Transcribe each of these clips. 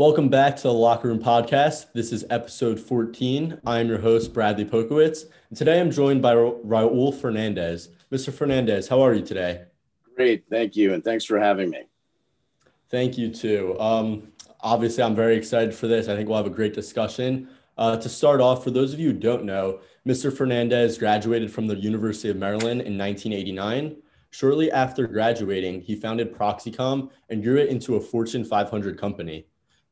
Welcome back to the Locker Room Podcast. This is episode 14. I am your host, Bradley Polkowitz. And today I'm joined by Raul Fernandez. Mr. Fernandez, how are you today? Great. Thank you. And thanks for having me. Thank you, too. Um, obviously, I'm very excited for this. I think we'll have a great discussion. Uh, to start off, for those of you who don't know, Mr. Fernandez graduated from the University of Maryland in 1989. Shortly after graduating, he founded Proxicom and grew it into a Fortune 500 company.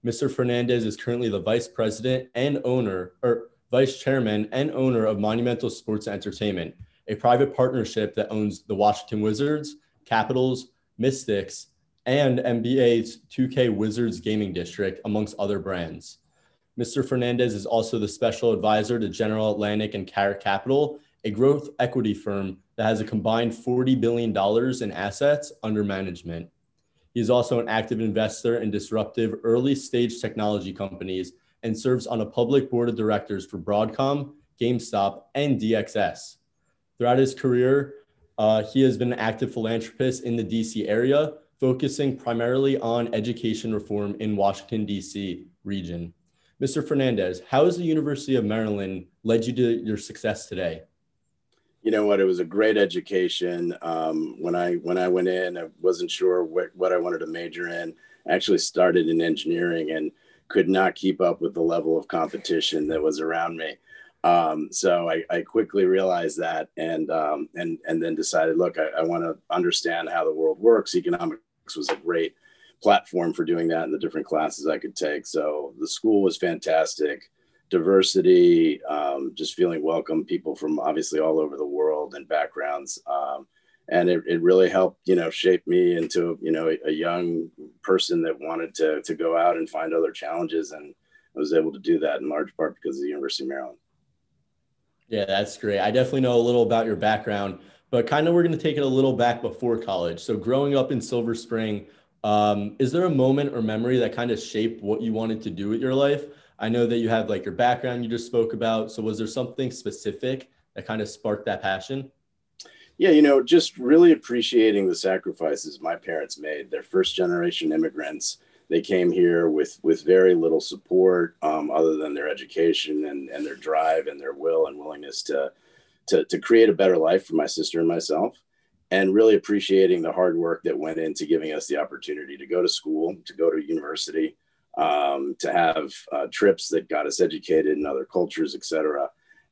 Mr. Fernandez is currently the vice president and owner, or vice chairman and owner of Monumental Sports Entertainment, a private partnership that owns the Washington Wizards, Capitals, Mystics, and NBA's 2K Wizards Gaming District, amongst other brands. Mr. Fernandez is also the special advisor to General Atlantic and Carrot Capital, a growth equity firm that has a combined $40 billion in assets under management. He's also an active investor in disruptive early stage technology companies and serves on a public board of directors for Broadcom, GameStop, and DXC. Throughout his career, uh, he has been an active philanthropist in the DC area, focusing primarily on education reform in Washington, DC region. Mr. Fernandez, how has the University of Maryland led you to your success today? You know what? It was a great education. Um, when I when I went in, I wasn't sure what, what I wanted to major in. I actually started in engineering and could not keep up with the level of competition that was around me. Um, so I, I, quickly realized that and um, and and then decided, look, I, I want to understand how the world works. Economics was a great platform for doing that in the different classes I could take. So the school was fantastic diversity, um, just feeling welcome, people from obviously all over the world and backgrounds. Um, and it, it really helped, you know, shape me into, you know, a, young person that wanted to, to go out and find other challenges. And I was able to do that in large part because of the University of Maryland. Yeah, that's great. I definitely know a little about your background, but kind of we're going to take it a little back before college. So growing up in Silver Spring, um, is there a moment or memory that kind of shaped what you wanted to do with your life? I know that you have like your background you just spoke about. So was there something specific that kind of sparked that passion? Yeah, you know, just really appreciating the sacrifices my parents made. They're first generation immigrants. They came here with with very little support um, other than their education and, and their drive and their will and willingness to, to to create a better life for my sister and myself. And really appreciating the hard work that went into giving us the opportunity to go to school, to go to university, um, to have uh, trips that got us educated in other cultures, et cetera.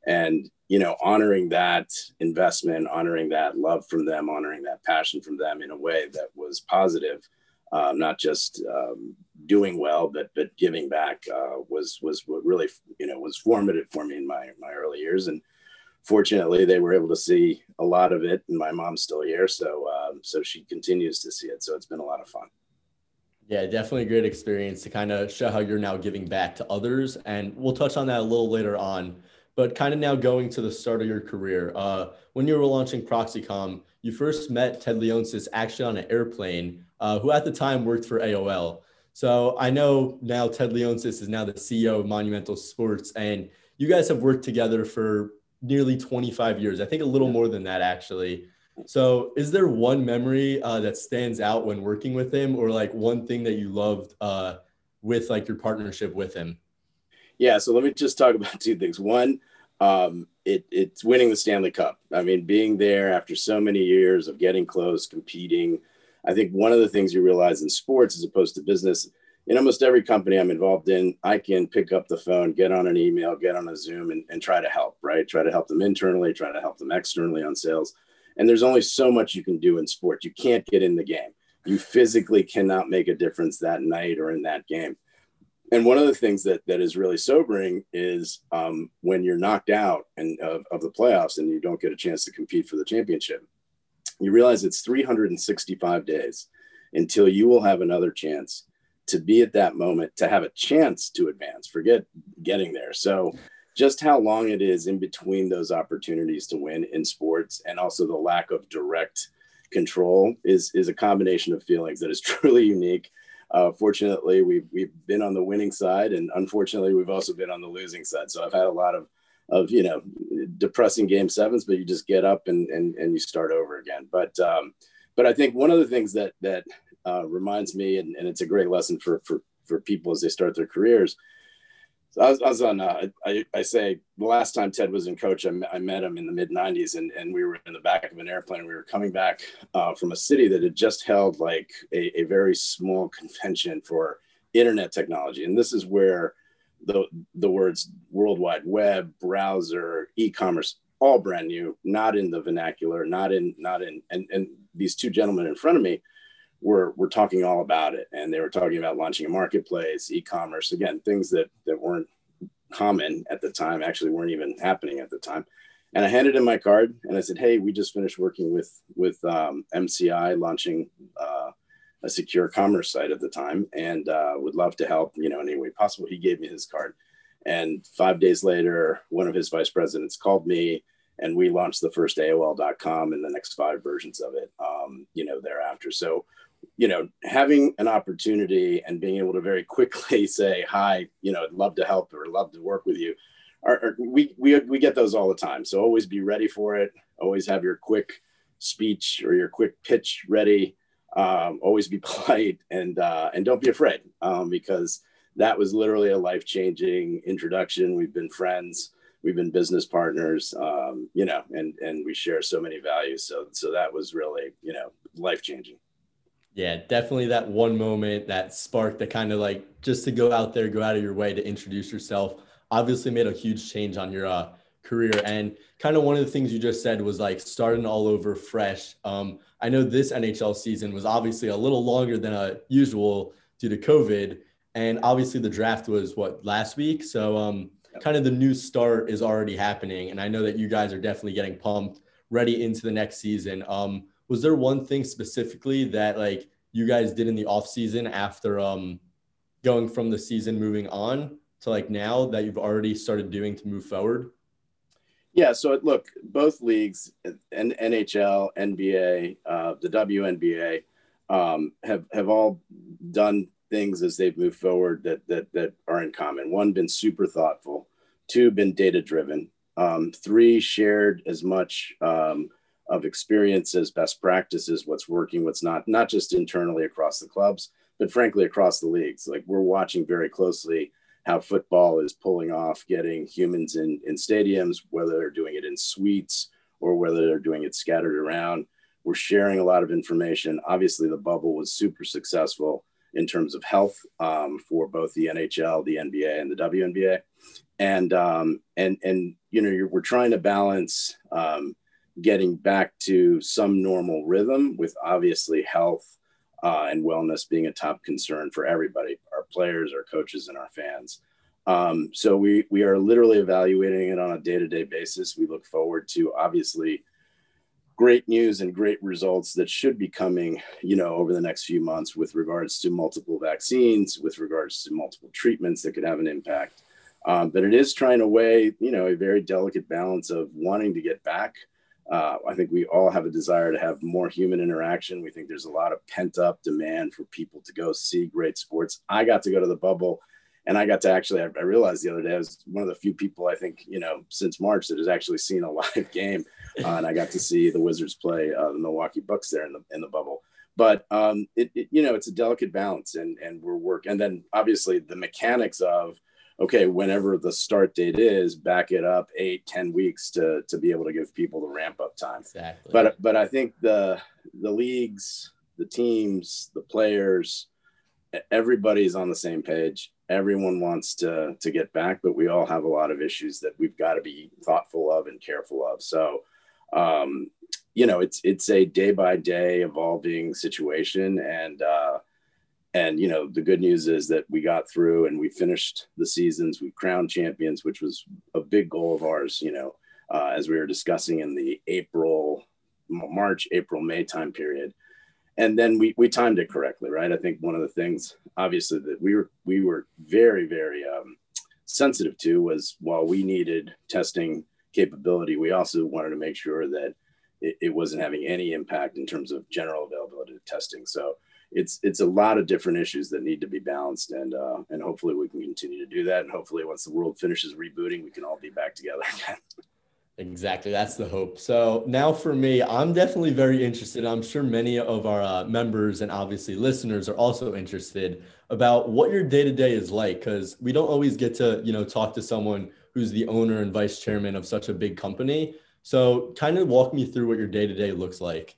And, you know, honoring that investment, honoring that love from them, honoring that passion from them in a way that was positive, um, not just um, doing well, but, but giving back uh, was, was what really, you know, was formative for me in my, my early years. And fortunately they were able to see a lot of it and my mom's still here. So, um, so she continues to see it. So it's been a lot of fun. Yeah, definitely a great experience to kind of show how you're now giving back to others. And we'll touch on that a little later on. But kind of now going to the start of your career, uh, when you were launching Proxicom, you first met Ted Leonsis actually on an airplane, uh, who at the time worked for AOL. So I know now Ted Leonsis is now the CEO of Monumental Sports, and you guys have worked together for nearly 25 years. I think a little more than that, actually. So, is there one memory uh, that stands out when working with him, or like one thing that you loved uh, with like your partnership with him? Yeah. So let me just talk about two things. One, um, it, it's winning the Stanley Cup. I mean, being there after so many years of getting close, competing. I think one of the things you realize in sports, as opposed to business, in almost every company I'm involved in, I can pick up the phone, get on an email, get on a Zoom, and, and try to help. Right, try to help them internally, try to help them externally on sales and there's only so much you can do in sport. You can't get in the game. You physically cannot make a difference that night or in that game. And one of the things that that is really sobering is um, when you're knocked out and of, of the playoffs and you don't get a chance to compete for the championship. You realize it's 365 days until you will have another chance to be at that moment to have a chance to advance. Forget getting there. So just how long it is in between those opportunities to win in sports and also the lack of direct control is is a combination of feelings that is truly unique. Uh, fortunately, we've we've been on the winning side, and unfortunately, we've also been on the losing side. So I've had a lot of of you know depressing game sevens, but you just get up and and, and you start over again. But um, but I think one of the things that that uh, reminds me, and, and it's a great lesson for for for people as they start their careers. So I was, I was on. Uh, I, I say the last time Ted was in coach, I, I met him in the mid '90s, and, and we were in the back of an airplane. We were coming back uh, from a city that had just held like a, a very small convention for internet technology, and this is where the the words World Wide Web, browser, e-commerce, all brand new, not in the vernacular, not in not in and and these two gentlemen in front of me were were talking all about it, and they were talking about launching a marketplace, e-commerce, again, things that that weren't common at the time, actually weren't even happening at the time. And I handed him my card, and I said, "Hey, we just finished working with with um, MCI launching." Uh, a secure commerce site at the time and uh, would love to help, you know, in any way possible. He gave me his card. And five days later, one of his vice presidents called me and we launched the first AOL.com and the next five versions of it, um, you know, thereafter. So, you know, having an opportunity and being able to very quickly say, hi, you know, I'd love to help or love to work with you. Are, are, we, we, we get those all the time. So always be ready for it. Always have your quick speech or your quick pitch ready um, always be polite and uh, and don't be afraid um, because that was literally a life changing introduction. We've been friends, we've been business partners, um, you know, and and we share so many values. So so that was really you know life changing. Yeah, definitely that one moment, that spark, that kind of like just to go out there, go out of your way to introduce yourself. Obviously, made a huge change on your uh, career. And kind of one of the things you just said was like starting all over fresh. Um, I know this NHL season was obviously a little longer than a usual due to COVID. And obviously the draft was what last week. So um, kind of the new start is already happening. And I know that you guys are definitely getting pumped ready into the next season. Um, was there one thing specifically that like you guys did in the off season after um, going from the season moving on to like now that you've already started doing to move forward? Yeah, so look, both leagues, NHL, NBA, uh, the WNBA, um, have have all done things as they've moved forward that that that are in common. One, been super thoughtful. Two, been data driven. Um, three, shared as much um, of experiences, best practices, what's working, what's not, not just internally across the clubs, but frankly across the leagues. Like we're watching very closely how football is pulling off getting humans in, in stadiums, whether they're doing it in suites or whether they're doing it scattered around. We're sharing a lot of information. Obviously, the bubble was super successful in terms of health um, for both the NHL, the NBA, and the WNBA. And um, and and you know, we're trying to balance um, getting back to some normal rhythm with obviously health uh, and wellness being a top concern for everybody our players, our coaches, and our fans. Um, so we we are literally evaluating it on a day to day basis. We look forward to obviously great news and great results that should be coming, you know, over the next few months with regards to multiple vaccines, with regards to multiple treatments that could have an impact. Um, but it is trying to weigh, you know, a very delicate balance of wanting to get back uh, I think we all have a desire to have more human interaction. We think there's a lot of pent up demand for people to go see great sports. I got to go to the bubble and I got to actually, I, realized the other day, I was one of the few people I think, you know, since March that has actually seen a live game. Uh, and I got to see the Wizards play uh, the Milwaukee Bucks there in the, in the bubble. But, um, it, it, you know, it's a delicate balance and, and we're working. And then obviously the mechanics of, okay, whenever the start date is, back it up eight, ten weeks to to be able to give people the ramp up time. Exactly. But but I think the the leagues, the teams, the players, everybody's on the same page. Everyone wants to to get back, but we all have a lot of issues that we've got to be thoughtful of and careful of. So um, you know, it's it's a day by day evolving situation and uh and you know the good news is that we got through and we finished the seasons. We crowned champions which was a big goal of ours you know uh, as we were discussing in the april march april may time period. And then we, we timed it correctly right? I think one of the things obviously that we were we were very very um, sensitive to was while we needed testing capability we also wanted to make sure that it, it wasn't having any impact in terms of general availability of testing. So it's it's a lot of different issues that need to be balanced and uh, and hopefully we can continue to do that and hopefully once the world finishes rebooting we can all be back together again Exactly. That's the hope. So now for me, I'm definitely very interested. I'm sure many of our uh, members and obviously listeners are also interested about what your day to day is like because we don't always get to, you know, talk to someone who's the owner and vice chairman of such a big company. So kind of walk me through what your day to day looks like.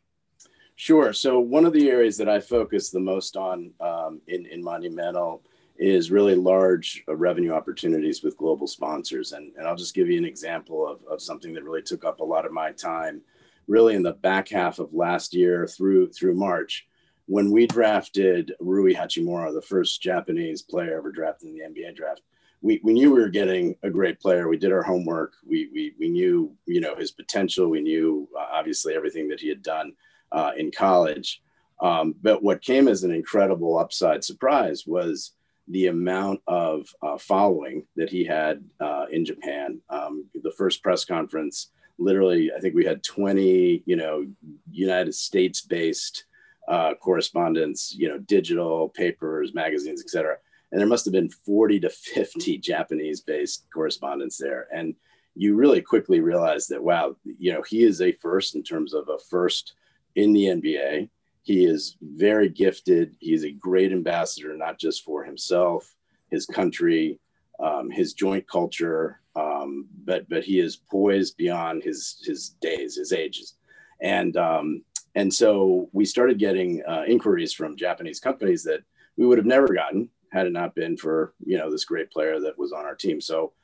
Sure. So one of the areas that I focus the most on um, in, in Monumental is really large uh, revenue opportunities with global sponsors. And, and I'll just give you an example of, of something that really took up a lot of my time, really in the back half of last year through through March, when we drafted Rui Hachimura, the first Japanese player ever drafted in the NBA draft. We, we knew we were getting a great player. We did our homework. We, we, we knew, you know, his potential. We knew uh, obviously everything that he had done uh, in college. Um, but what came as an incredible upside surprise was the amount of uh, following that he had uh, in Japan. Um, the first press conference, literally, I think we had 20, you know, United States based uh, correspondents, you know, digital papers, magazines, etc. And there must have been 40 to 50 Japanese based correspondents there. And you really quickly realize that, wow, you know, he is a first in terms of a first in the NBA he is very gifted. He's a great ambassador, not just for himself, his country, um, his joint culture, um, but but he is poised beyond his his days, his ages, and um, and so we started getting uh, inquiries from Japanese companies that we would have never gotten had it not been for you know this great player that was on our team. So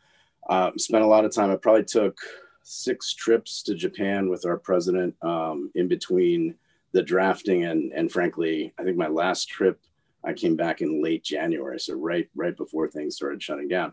um, spent a lot of time. I probably took six trips to Japan with our president um, in between the drafting and and frankly, I think my last trip I came back in late January, so right right before things started shutting down.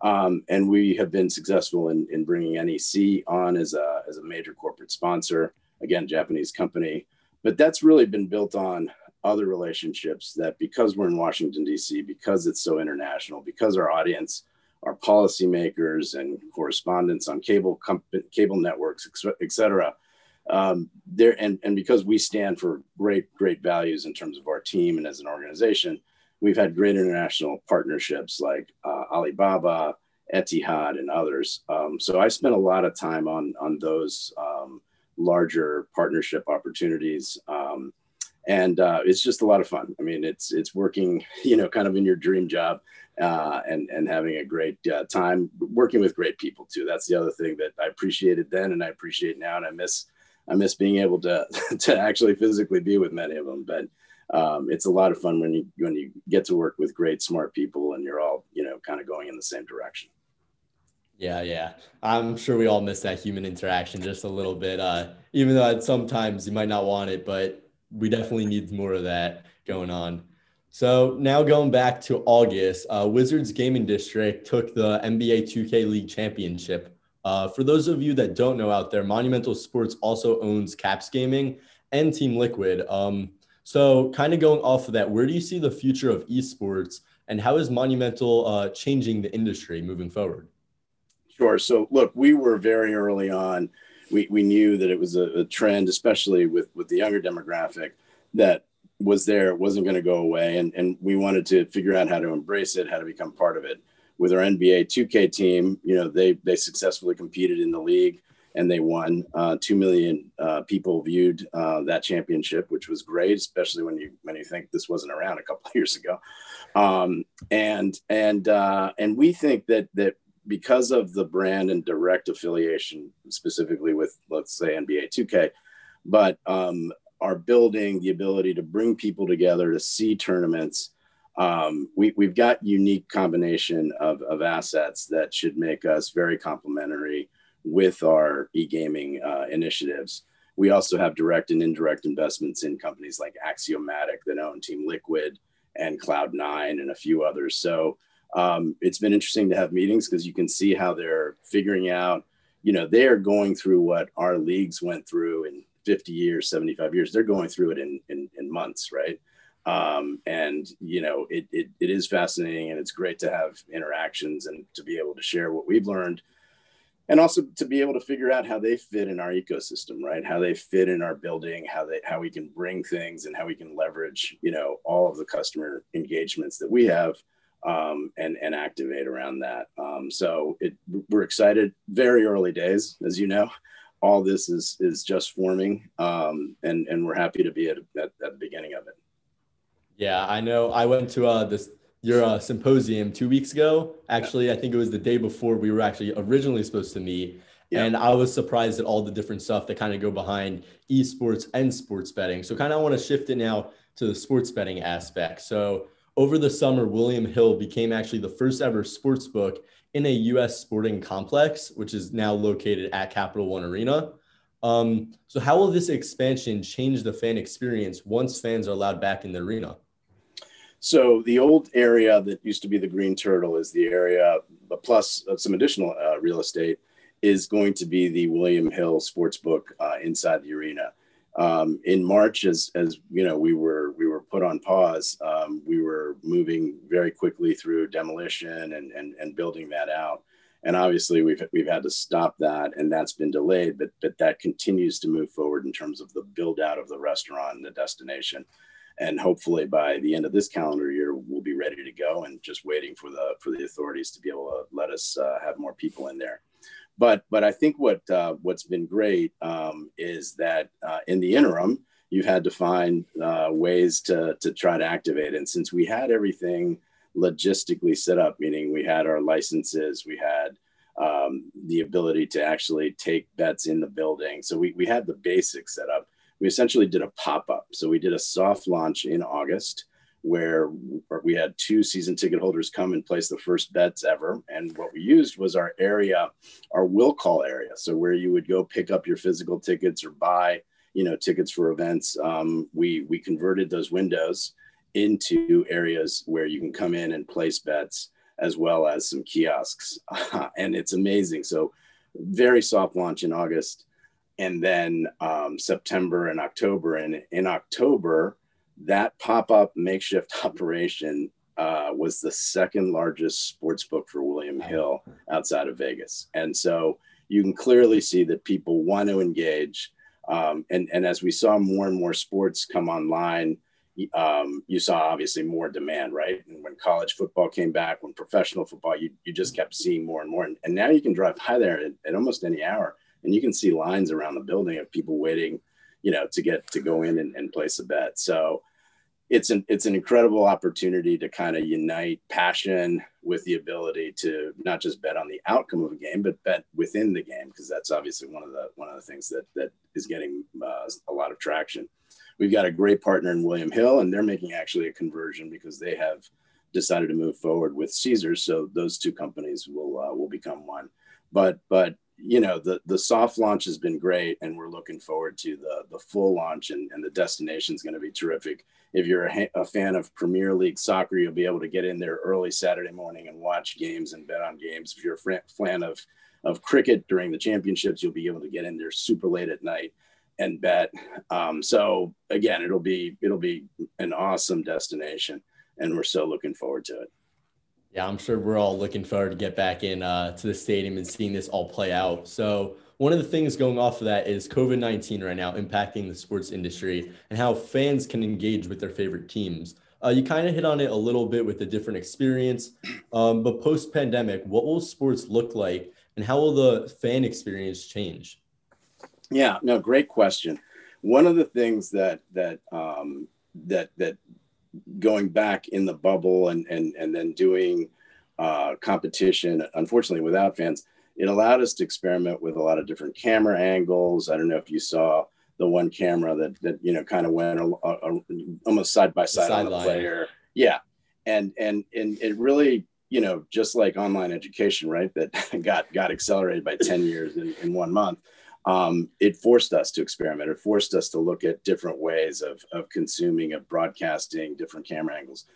Um, and we have been successful in, in bringing NEC on as a, as a major corporate sponsor, again, Japanese company. But that's really been built on other relationships that because we're in Washington, D.C., because it's so international, because our audience are policymakers and correspondents on cable, cable networks, et cetera, um, there and, and because we stand for great great values in terms of our team and as an organization we've had great international partnerships like uh, alibaba etihad and others. Um, so i spent a lot of time on on those um, larger partnership opportunities. Um, and uh, it's just a lot of fun i mean it's it's working you know kind of in your dream job uh, and and having a great uh, time working with great people too that's the other thing that i appreciated then and i appreciate now and i miss I miss being able to to actually physically be with many of them. But um, it's a lot of fun when you when you get to work with great smart people and you're all you know kind of going in the same direction. Yeah, yeah. I'm sure we all miss that human interaction just a little bit. Uh, even though sometimes you might not want it, but we definitely need more of that going on. So now going back to August, uh, Wizards Gaming District took the NBA 2K League Championship uh, for those of you that don't know out there, Monumental Sports also owns Caps Gaming and Team Liquid. Um, so, kind of going off of that, where do you see the future of esports and how is Monumental uh, changing the industry moving forward? Sure. So, look, we were very early on. We, we knew that it was a, a trend, especially with, with the younger demographic, that was there, wasn't going to go away. And, and we wanted to figure out how to embrace it, how to become part of it with our NBA 2K team, you know, they they successfully competed in the league and they won. Uh, Two million uh, people viewed uh, that championship, which was great, especially when you when you think this wasn't around a couple of years ago. Um, and and uh, and we think that that because of the brand and direct affiliation, specifically with let's say NBA 2K, but um, are building the ability to bring people together to see tournaments um, we, we've got unique combination of, of assets that should make us very complementary with our e-gaming uh, initiatives. We also have direct and indirect investments in companies like Axiomatic that own Team Liquid and Cloud9 and a few others. So um, it's been interesting to have meetings because you can see how they're figuring out, you know, they are going through what our leagues went through in 50 years, 75 years. They're going through it in, in, in months, right? Um, and you know it, it, it is fascinating and it's great to have interactions and to be able to share what we've learned and also to be able to figure out how they fit in our ecosystem right how they fit in our building how they how we can bring things and how we can leverage you know all of the customer engagements that we have um, and and activate around that. Um, so it, we're excited. Very early days, as you know. All this is is just forming, um, and and we're happy to be at, at, at, the beginning of it. Yeah, I know. I went to uh, this your uh, symposium two weeks ago. Actually. I think it was the day before we were actually originally supposed to meet. Yeah. And I was surprised at all the different stuff that kind of go behind esports and sports betting. So kind of want to shift it now to the sports betting aspect. So over the summer, William Hill became actually the first ever sports book in a U.S. sporting complex, which is now located at Capital One Arena. Um, so, how will this expansion change the fan experience once fans are allowed back in the arena? So, the old area that used to be the Green Turtle is the area, plus some additional uh, real estate, is going to be the William Hill Sportsbook uh, inside the arena um, in March, as as you know, we were put on pause. Um, we were moving very quickly through demolition and, and and building that out, and obviously we've we've had to stop that, and that's been delayed. But but that continues to move forward in terms of the build out of the restaurant and the destination, and hopefully by the end of this calendar year, we'll be ready to go and just waiting for the for the authorities to be able to let us uh, have more people in there but but I think what uh, what's been great um, is that uh, in the interim, you've had to find uh, ways to to try to activate. And since we had everything logistically set up, meaning we had our licenses, we had um, the ability to actually take bets in the building, so we we had the basics set up. We essentially did a pop up. So we did a soft launch in August where we had two season ticket holders come and place the first bets ever. And what we used was our area, our will call area. So where you would go pick up your physical tickets or buy, you know, tickets for events. Um, we we converted those windows into areas where you can come in and place bets as well as some kiosks. and it's amazing. So very soft launch in August and then um, September and October. And in October, that pop-up makeshift operation uh, was the second largest sports book for William Hill outside of Vegas. And so you can clearly see that people want to engage. Um, and, and as we saw more and more sports come online, um, you saw obviously more demand, right? And when college football came back, when professional football, you, you just kept seeing more and more. And, and now you can drive by there at, at almost any hour and you can see lines around the building of people waiting you know, to get to go in and, and place a bet. So it's an it's an incredible opportunity to kind of unite passion with the ability to not just bet on the outcome of a game, but bet within the game because that's obviously one of the one of the things that that is getting uh, a lot of traction. We've got a great partner in William Hill, and they're making actually a conversion because they have decided to move forward with Caesars. So those two companies will uh, will become one. But but you know the the soft launch has been great and we're looking forward to the the full launch and, and the destination is going to be terrific. If you're a, a, fan of premier league soccer you'll be able to get in there early saturday morning and watch games and bet on games. If you're a fan of of cricket during the championships you'll be able to get in there super late at night and bet. Um, so again it'll be it'll be an awesome destination and we're so looking forward to it yeah, I'm sure we're all looking forward to get back in uh, to the stadium and seeing this all play out. So one of the things going off of that is COVID 19 right now impacting the sports industry and how fans can engage with their favorite teams. Uh, you kind of hit on it a little bit with a different experience, um, but post pandemic, what will sports look like and how will the fan experience change? Yeah, no, great question. One of the things that that um, that that going back in the bubble and and and then doing uh, competition, unfortunately without fans, it allowed us to experiment with a lot of different camera angles. I don't know if you saw the one camera that that you know kind of went a, a, almost side by side on the line. player. Yeah, and and and it really you know just like online education, right? That got got accelerated by ten years in, in one month um, it forced us to experiment. It forced us to look at different ways of, of consuming, of broadcasting, different camera angles.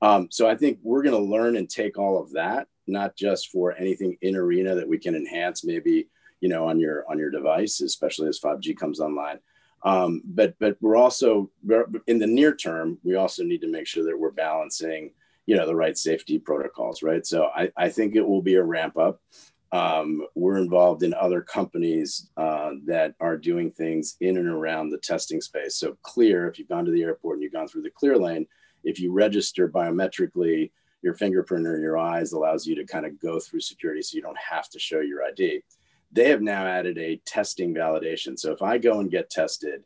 Um, so I think we're going to learn and take all of that, not just for anything in arena that we can enhance, maybe you know on your on your device, especially as 5G comes online. Um, but but we're also in the near term, we also need to make sure that we're balancing you know the right safety protocols, right? So I, I think it will be a ramp up. Um, we're involved in other companies uh, that are doing things in and around the testing space. So, Clear, if you've gone to the airport and you've gone through the Clear lane, if you register biometrically, your fingerprint or your eyes allows you to kind of go through security so you don't have to show your ID. They have now added a testing validation. So if I go and get tested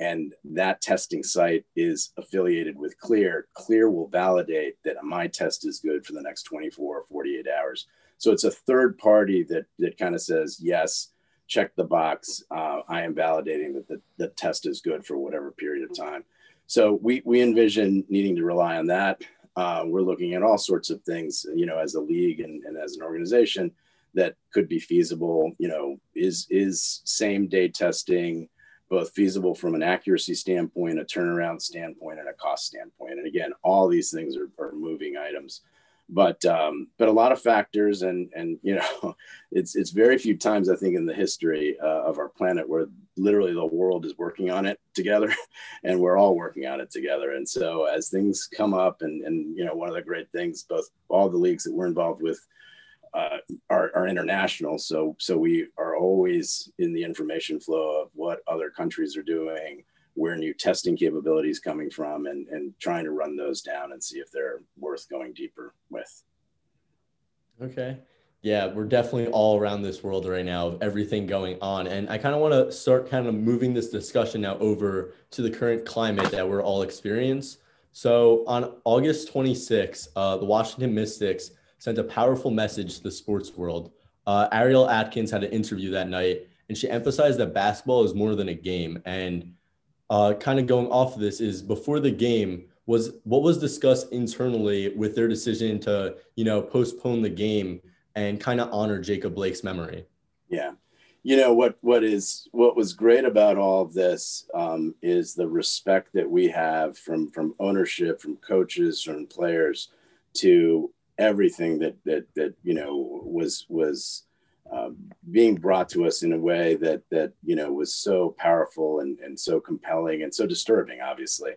and that testing site is affiliated with Clear, Clear will validate that my test is good for the next 24 or 48 hours. So it's a third party that, that kind of says, yes, check the box. Uh, I am validating that the, the test is good for whatever period of time. So we, we envision needing to rely on that. Uh, we're looking at all sorts of things, you know, as a league and, and as an organization that could be feasible. You know, is is same day testing both feasible from an accuracy standpoint, a turnaround standpoint, and a cost standpoint. And again, all these things are, are moving items but um, but a lot of factors and and you know it's it's very few times I think in the history uh, of our planet where literally the world is working on it together and we're all working on it together. And so as things come up and and you know one of the great things both all the leagues that we're involved with uh, are, are international. So so we are always in the information flow of what other countries are doing where new testing capabilities coming from and, and trying to run those down and see if they're worth going deeper with. Okay. Yeah, we're definitely all around this world right now of everything going on. And I kind of want to start kind of moving this discussion now over to the current climate that we're all experiencing. So on August 26, uh, the Washington Mystics sent a powerful message to the sports world. Uh, Ariel Atkins had an interview that night, and she emphasized that basketball is more than a game. And uh, kind of going off of this is before the game was what was discussed internally with their decision to you know postpone the game and kind of honor Jacob Blake's memory. Yeah, you know what what is what was great about all of this um, is the respect that we have from from ownership, from coaches, from players to everything that that that you know was was um, being brought to us in a way that that you know was so powerful and, and so compelling and so disturbing obviously.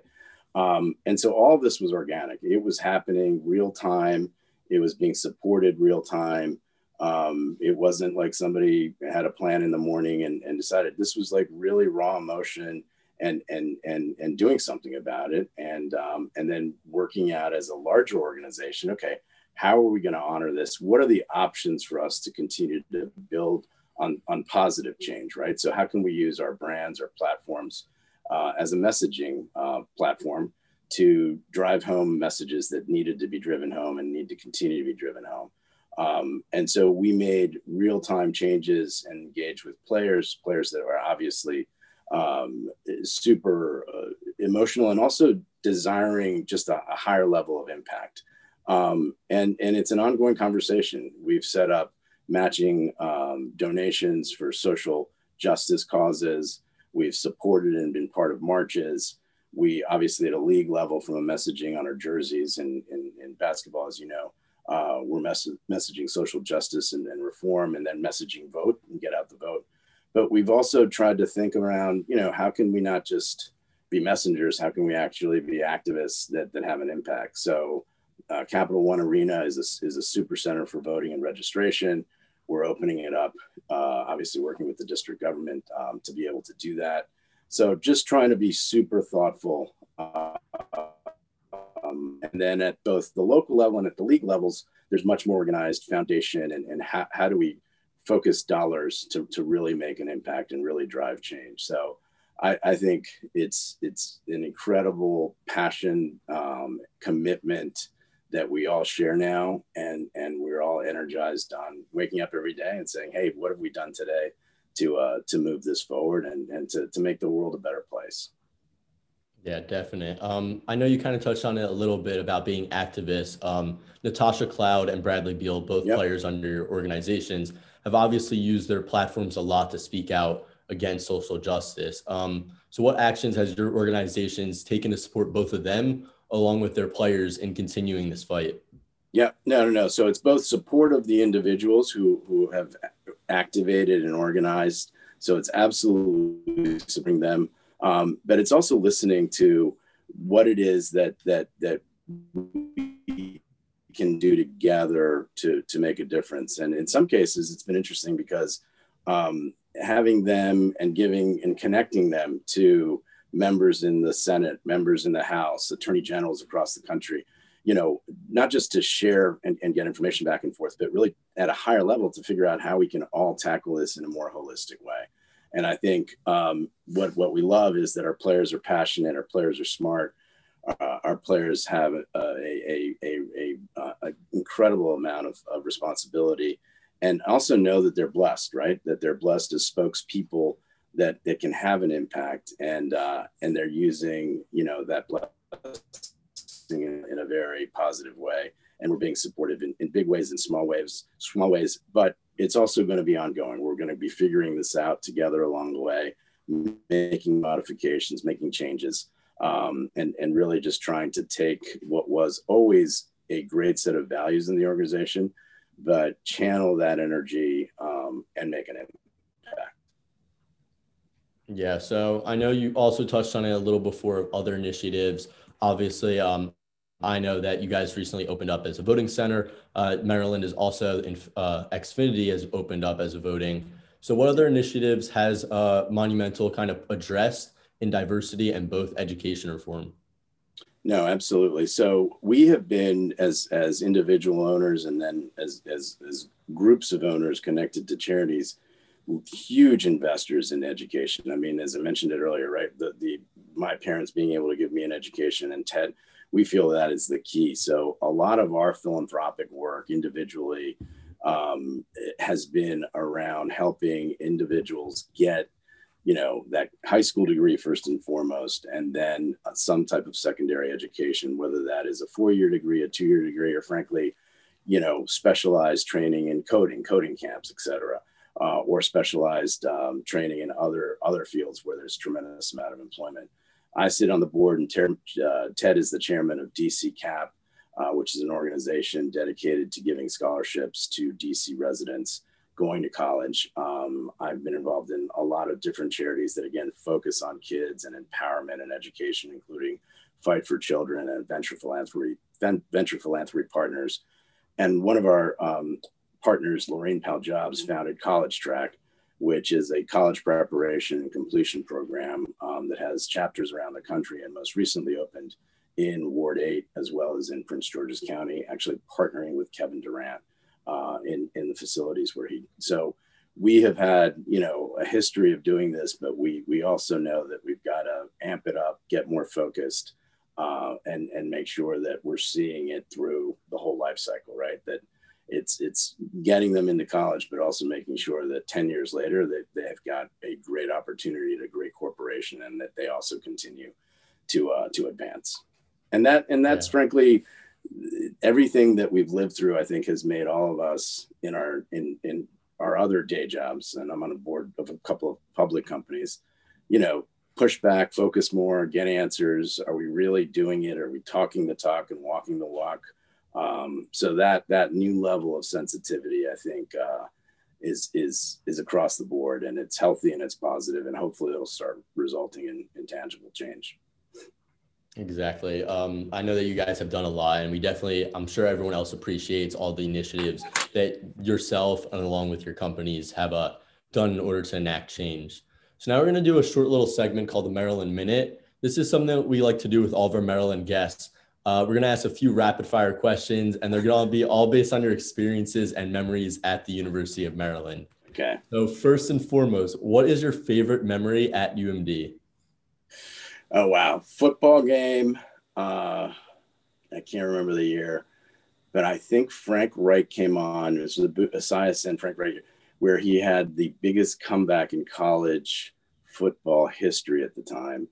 Um, and so all this was organic. It was happening real time. It was being supported real time. Um, it wasn't like somebody had a plan in the morning and, and decided. This was like really raw emotion and and and and doing something about it and um, and then working out as a larger organization. Okay how are we going to honor this? What are the options for us to continue to build on, on positive change, right? So, how can we use our brands, our platforms uh, as a messaging uh, platform to drive home messages that needed to be driven home and need to continue to be driven home? Um, and so we made real time changes and engaged with players, players that are obviously um, super uh, emotional and also desiring just a, a, higher level of impact. Um, and, and it's an ongoing conversation. We've set up matching um, donations for social justice causes. We've supported and been part of marches. We obviously at a league level from a messaging on our jerseys and in, in, basketball, as you know, uh, we're mess- messaging social justice and, and, reform and then messaging vote and get out the vote. But we've also tried to think around, you know, how can we not just be messengers? How can we actually be activists that, that have an impact? So uh, Capital One Arena is a, is a super center for voting and registration. We're opening it up, uh, obviously working with the district government um, to be able to do that. So just trying to be super thoughtful. Uh, um, and then at both the local level and at the league levels, there's much more organized foundation and, and how, how do we focus dollars to, to really make an impact and really drive change. So I, I think it's it's an incredible passion, um, commitment, that we all share now and and we're all energized on waking up every day and saying hey what have we done today to uh to move this forward and and to, to make the world a better place? Yeah definitely um i know you kind of touched on it a little bit about being activists. Um natasha cloud and bradley beal both yep. players under your organizations have obviously used their platforms a lot to speak out against social justice. Um so what actions has your organizations taken to support both of them along with their players in continuing this fight? Yeah, no, no, no. So it's both support of the individuals who who have activated and organized. So it's absolutely supporting them, um, but it's also listening to what it is that that that we can do together to to make a difference. And in some cases, it's been interesting because um, having them and giving and connecting them to members in the Senate, members in the House, attorney generals across the country, you know, not just to share and, and get information back and forth, but really at a higher level to figure out how we can all tackle this in a more holistic way. And I think um, what what we love is that our players are passionate, our players are smart, uh, our players have a, a, a, a, a incredible amount of, of, responsibility, and also know that they're blessed, right? That they're blessed as spokespeople that that can have an impact, and uh, and they're using you know that blessing in, in, a very positive way, and we're being supportive in, in big ways and small ways, small ways, but it's also going to be ongoing. We're going to be figuring this out together along the way, making modifications, making changes, um, and, and really just trying to take what was always a great set of values in the organization, but channel that energy um, and make an impact. Yeah, so I know you also touched on it a little before other initiatives. Obviously, um, I know that you guys recently opened up as a voting center. Uh, Maryland is also in uh, Xfinity has opened up as a voting. So, what other initiatives has uh, Monumental kind of addressed in diversity and both education reform? No, absolutely. So we have been as as individual owners and then as as as groups of owners connected to charities, huge investors in education. I mean, as I mentioned it earlier, right? The the my parents being able to give me an education and Ted we feel that is the key. So a lot of our philanthropic work individually um, has been around helping individuals get you know that high school degree first and foremost and then some type of secondary education whether that is a four-year degree a two-year degree or frankly you know specialized training in coding coding camps etc uh, or specialized um, training in other other fields where there's tremendous amount of employment I sit on the board, and Ter- uh, Ted is the chairman of DC CAP, uh, which is an organization dedicated to giving scholarships to DC residents going to college. Um, I've been involved in a lot of different charities that, again, focus on kids and empowerment and education, including Fight for Children and Venture Philanthropy, Venture Philanthropy Partners. And one of our um, partners, Laurene Powell Jobs, founded College Track, which is a college preparation and completion program um, that has chapters around the country and most recently opened in Ward 8 as well as in Prince George's County, actually partnering with Kevin Durant uh, in, in the facilities where he. So we have had, you know, a history of doing this, but we, we also know that we've got to amp it up, get more focused, uh, and, and make sure that we're seeing it through the whole life cycle, right? That it's it's getting them into college, but also making sure that 10 years later that they've got a great opportunity at a great corporation and that they also continue to uh, to advance. And that and that's yeah. frankly everything that we've lived through, I think, has made all of us in our in in our other day jobs, and I'm on a board of a couple of public companies, you know, push back, focus more, get answers. Are we really doing it? Are we talking the talk and walking the walk? Um, so that that new level of sensitivity, I think, uh, is is is across the board, and it's healthy and it's positive, and hopefully it'll start resulting in, in tangible change. Exactly. Um, I know that you guys have done a lot, and we definitely, I'm sure everyone else appreciates all the initiatives that yourself and along with your companies have uh, done in order to enact change. So now we're going to do a short little segment called the Maryland Minute. This is something that we like to do with all of our Maryland guests. Uh, we're going to ask a few rapid fire questions, and they're going to be all based on your experiences and memories at the University of Maryland. Okay. So, first and foremost, what is your favorite memory at UMD? Oh, wow. Football game. Uh, I can't remember the year, but I think Frank Reich came on. It was the Esiason and Frank Reich, where he had the biggest comeback in college football history at the time.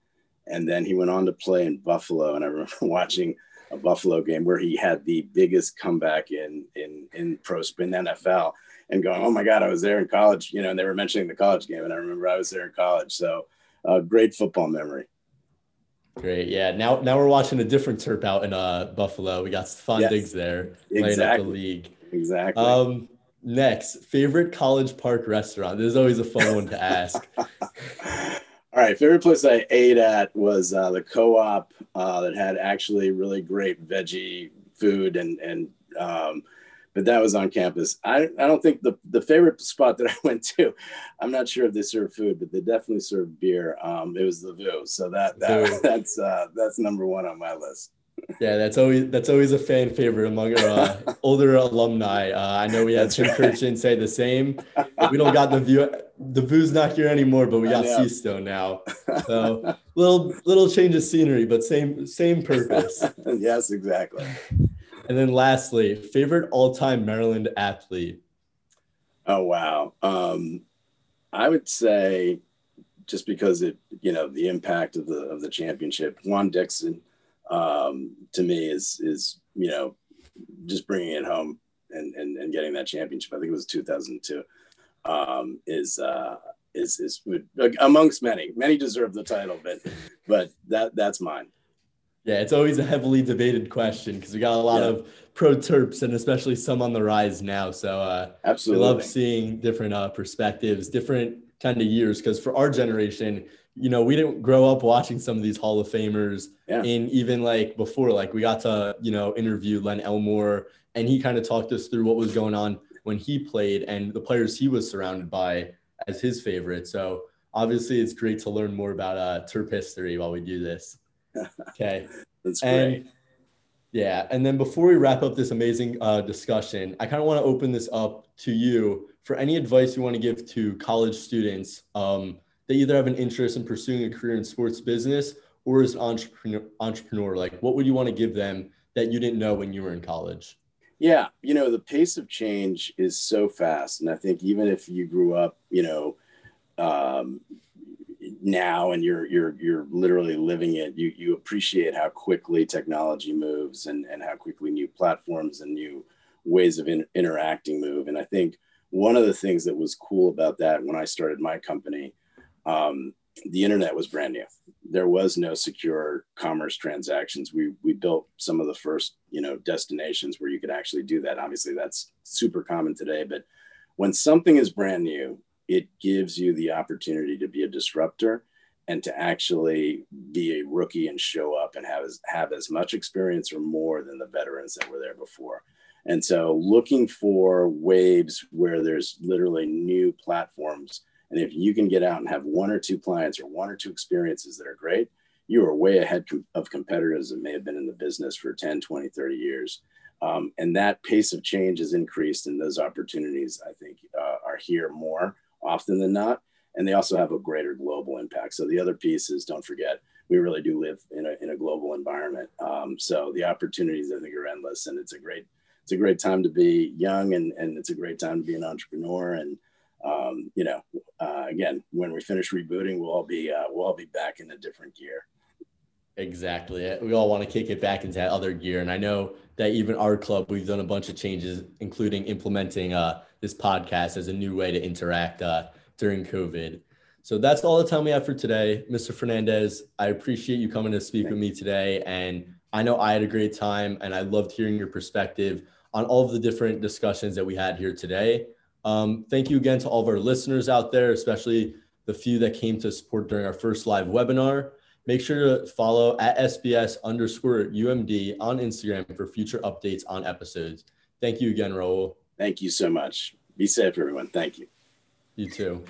And then he went on to play in Buffalo. And I remember watching a Buffalo game where he had the biggest comeback in in in pro spin NFL and going, oh my God, I was there in college, you know, and they were mentioning the college game. And I remember I was there in college. So uh, great football memory. Great. Yeah. Now now we're watching a different Terp out in uh, Buffalo. We got Stefon yes, Diggs there playing up the league. Exactly. Um, next, favorite College Park restaurant. This is always a fun one to ask. All right, favorite place I ate at was uh, the co-op uh, that had actually really great veggie food and and um, but that was on campus. I, I don't think the, the favorite spot that I went to, I'm not sure if they serve food, but they definitely serve beer. Um, it was the View, so that, that that's uh, that's number one on my list. Yeah, that's always that's always a fan favorite among our uh, older alumni. Uh, I know we had Tim Kurkjian say the same. We don't got the view. The Vu's not here anymore, but we got Seasto now. So little little change of scenery, but same same purpose. yes, exactly. And then lastly, favorite all-time Maryland athlete. Oh wow. Um, I would say just because it, you know, the impact of the of the championship. Juan Dixon, um, to me, is is you know, just bringing it home and and, and getting that championship. I think it was 2002. Um, is uh, is is amongst many. Many deserve the title, but but that that's mine. Yeah, it's always a heavily debated question because we got a lot yeah. of pro Terps and especially some on the rise now. So uh, absolutely, we love seeing different uh, perspectives, different kind of years because for our generation you know we didn't grow up watching some of these hall of famers yeah. and even like before. Like we got to you know interview len elmore and he kind of talked us through what was going on when he played and the players he was surrounded by as his favorite. So obviously it's great to learn more about uh terp history while we do this. Okay. That's great. and, yeah and then before we wrap up this amazing uh, discussion i kind of want to open this up to you for any advice you want to give to college students um, that either have an interest in pursuing a career in sports business or as an entrepreneur, entrepreneur, like what would you want to give them that you didn't know when you were in college? Yeah, you know, the pace of change is so fast. And I think even if you grew up, you know, um, now and you're you're you're literally living it you you appreciate how quickly technology moves and and how quickly new platforms and new ways of in, interacting move and i think one of the things that was cool about that when I started my company, um, the internet was brand new. There was no secure commerce transactions. We we built some of the first you know destinations where you could actually do that. Obviously, that's super common today. But when something is brand new, it gives you the opportunity to be a disruptor and to actually be a rookie and show up and have as, have as much experience or more than the veterans that were there before. And so looking for waves where there's literally new platforms. And if you can get out and have one or two clients or one or two experiences that are great, you are way ahead of competitors that may have been in the business for 10, 20, 30 years. Um, and that pace of change has increased, and those opportunities, I think, uh, are here more often than not. And they also have a greater global impact. So the other piece is don't forget, we really do live in a, in a global environment. Um, so the opportunities, I think, are endless, and it's a great it's a great time to be young and, and it's a great time to be an entrepreneur. And, um, you know, again, when we finish rebooting, we'll all be, uh, we'll all be back in a different gear. Exactly. We all want to kick it back into that other gear. And I know that even our club, we've done a bunch of changes, including implementing uh, this podcast as a new way to interact uh, during COVID. So that's all the time we have for today. Mr. Fernandez, I appreciate you coming to speak Thank with me today. And I know I had a great time and I loved hearing your perspective on all of the different discussions that we had here today. Um, thank you again to all of our listeners out there, especially the few that came to support during our first live webinar. Make sure to follow at SBS underscore UMD on Instagram for future updates on episodes. Thank you again, Raul. Thank you so much. Be safe, everyone. Thank you. You too.